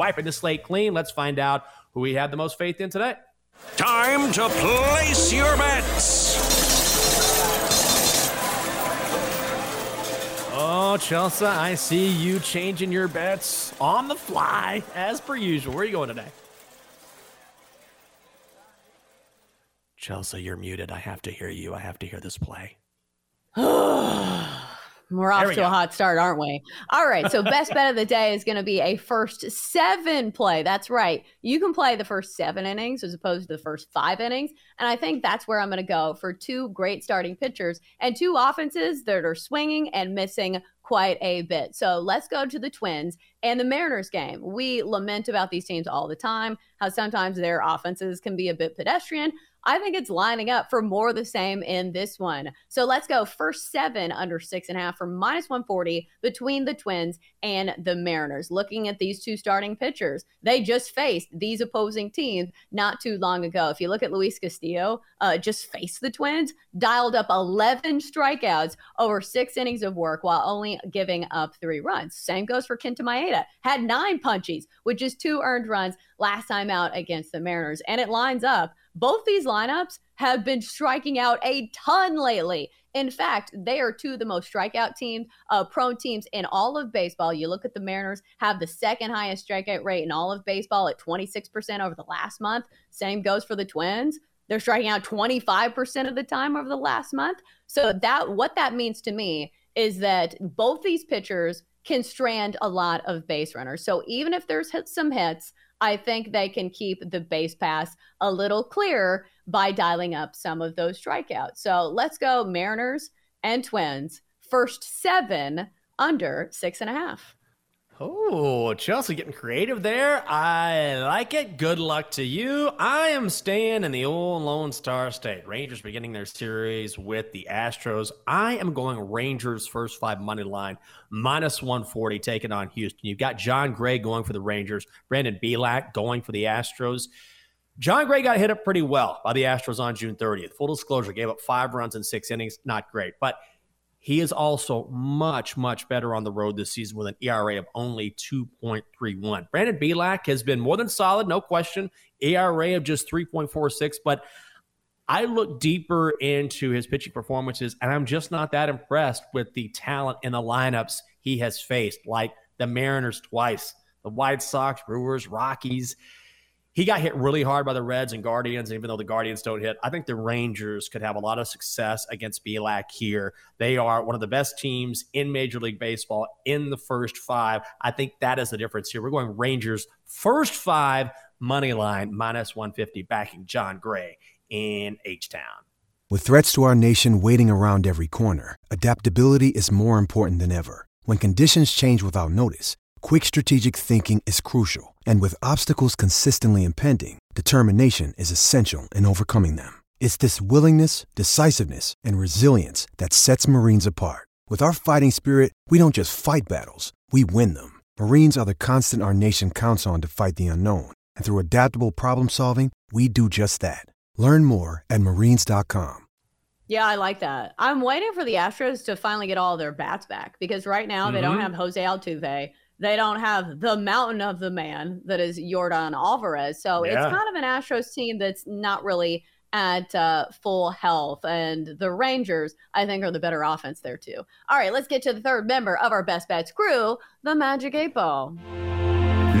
wiping the slate clean. Let's find out who we have the most faith in today. Time to place your bets. Oh, Chelsea, I see you changing your bets on the fly as per usual. Where are you going today? Chelsea, you're muted. I have to hear you. I have to hear this play. We're off we to go. a hot start, aren't we? All right. So, best bet of the day is going to be a first seven play. That's right. You can play the first seven innings as opposed to the first five innings. And I think that's where I'm going to go for two great starting pitchers and two offenses that are swinging and missing quite a bit. So, let's go to the Twins and the Mariners game. We lament about these teams all the time, how sometimes their offenses can be a bit pedestrian. I think it's lining up for more of the same in this one. So let's go first seven under six and a half for minus 140 between the Twins and the Mariners. Looking at these two starting pitchers, they just faced these opposing teams not too long ago. If you look at Luis Castillo, uh, just faced the Twins, dialed up 11 strikeouts over six innings of work while only giving up three runs. Same goes for Kenta Maeda, had nine punchies which is two earned runs last time out against the Mariners. And it lines up both these lineups have been striking out a ton lately. In fact, they are two of the most strikeout teams, uh, prone teams in all of baseball. You look at the Mariners, have the second highest strikeout rate in all of baseball at 26% over the last month. Same goes for the Twins. They're striking out 25% of the time over the last month. So that what that means to me is that both these pitchers can strand a lot of base runners. So even if there's some hits, I think they can keep the base pass a little clearer by dialing up some of those strikeouts. So let's go Mariners and Twins. First seven under six and a half. Oh, Chelsea getting creative there. I like it. Good luck to you. I am staying in the old Lone Star State. Rangers beginning their series with the Astros. I am going Rangers first five money line minus 140 taking on Houston. You've got Jon Gray going for the Rangers, Brandon Bielak going for the Astros. Jon Gray got hit up pretty well by the Astros on June 30th. Full disclosure, gave up five runs in six innings. Not great, but he is also much, much better on the road this season with an ERA of only 2.31. Brandon Bielak has been more than solid, no question. ERA of just 3.46, but I look deeper into his pitching performances, and I'm just not that impressed with the talent in the lineups he has faced, like the Mariners twice, the White Sox, Brewers, Rockies he got hit really hard by the Reds and Guardians. Even though the Guardians don't hit, I think the Rangers could have a lot of success against Bielak here. They are one of the best teams in Major League Baseball in the first five. I think that is the difference here. We're going Rangers first five money line minus 150 backing Jon Gray in H Town. With threats to our nation waiting around every corner, adaptability is more important than ever. When conditions change without notice, quick strategic thinking is crucial. And with obstacles consistently impending, determination is essential in overcoming them. It's this willingness, decisiveness, and resilience that sets Marines apart. With our fighting spirit, we don't just fight battles, we win them. Marines are the constant our nation counts on to fight the unknown. And through adaptable problem solving, we do just that. Learn more at marines.com. Yeah, I like that. I'm waiting for the Astros to finally get all their bats back because right now mm-hmm. they don't mm-hmm. have Jose Altuve. They don't have the mountain of the man that is Yordan Alvarez. So yeah. it's kind of an Astros team that's not really at uh, full health. And the Rangers, I think, are the better offense there, too. All right, let's get to the third member of our Best Bets crew, the Magic Eight Ball.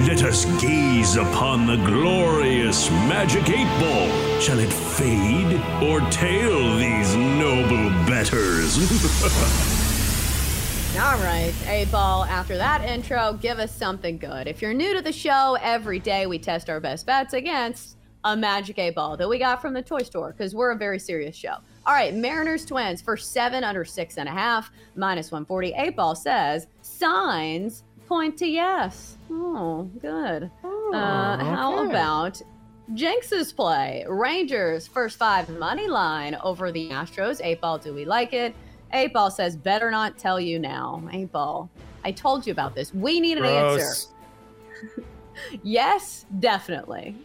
Let us gaze upon the glorious magic eight ball. Shall it fade or tail these noble betters? All right, eight ball. After that intro, give us something good. If you're new to the show, every day we test our best bets against a magic eight ball that we got from the toy store because we're a very serious show. All right, Mariners Twins for seven under six and a half, minus 140. Eight ball says signs point to yes. Oh, good. uh, how okay. about Jenks's play? Rangers first five money line over the Astros. Eight ball, do we like it? Eight ball says better not tell you now. Eight ball, I told you about this. We need an answer. Yes, definitely.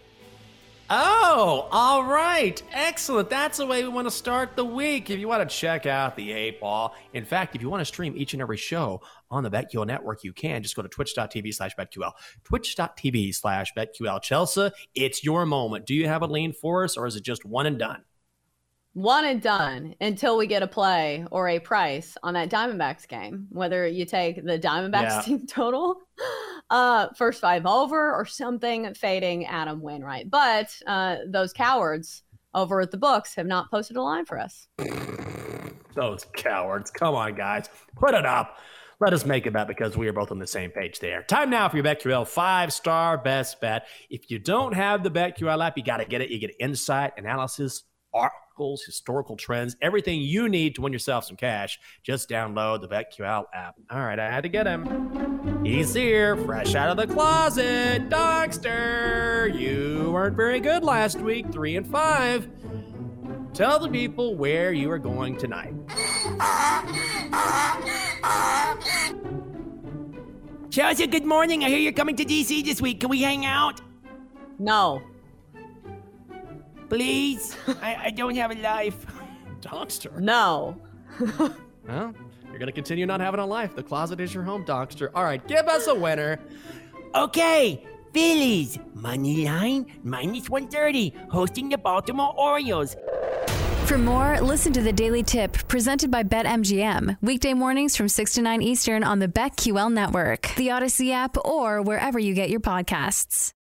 Oh, all right. Excellent. That's the way we want to start the week. If you want to check out the eight ball, in fact, if you want to stream each and every show on the BetQL network, you can. Just go to twitch.tv slash BetQL. Twitch.tv slash BetQL. Chelsea, it's your moment. Do you have a lean for us or is it just one and done? One and done until we get a play or a price on that Diamondbacks game. Whether you take the Diamondbacks Yeah. team total, uh, first five over, or something fading Adam Wainwright. But uh, those cowards over at the books have not posted a line for us. Those cowards. Come on, guys. Put it up. Let us make a bet because we are both on the same page there. Time now for your BetQL five star best bet. If you don't have the BetQL app, you got to get it. You get insight, analysis, articles, historical trends, everything you need to win yourself some cash. Just download the BetQL app. All right, I had to get him. He's here, fresh out of the closet. Donkster, you weren't very good last week, three and five. Tell the people where you are going tonight. Chelsea, good morning. I hear you're coming to DC this week. Can we hang out? No. Please? I, I don't have a life. Donkster. No. Well, you're going to continue not having a life. The closet is your home, Donkster. All right, give us a winner. Okay, Phillies. Money line, minus 130, hosting the Baltimore Orioles. For more, listen to the Daily Tip presented by BetMGM. Weekday mornings from 6 to 9 Eastern on the BetQL network, the Audacy app, or wherever you get your podcasts.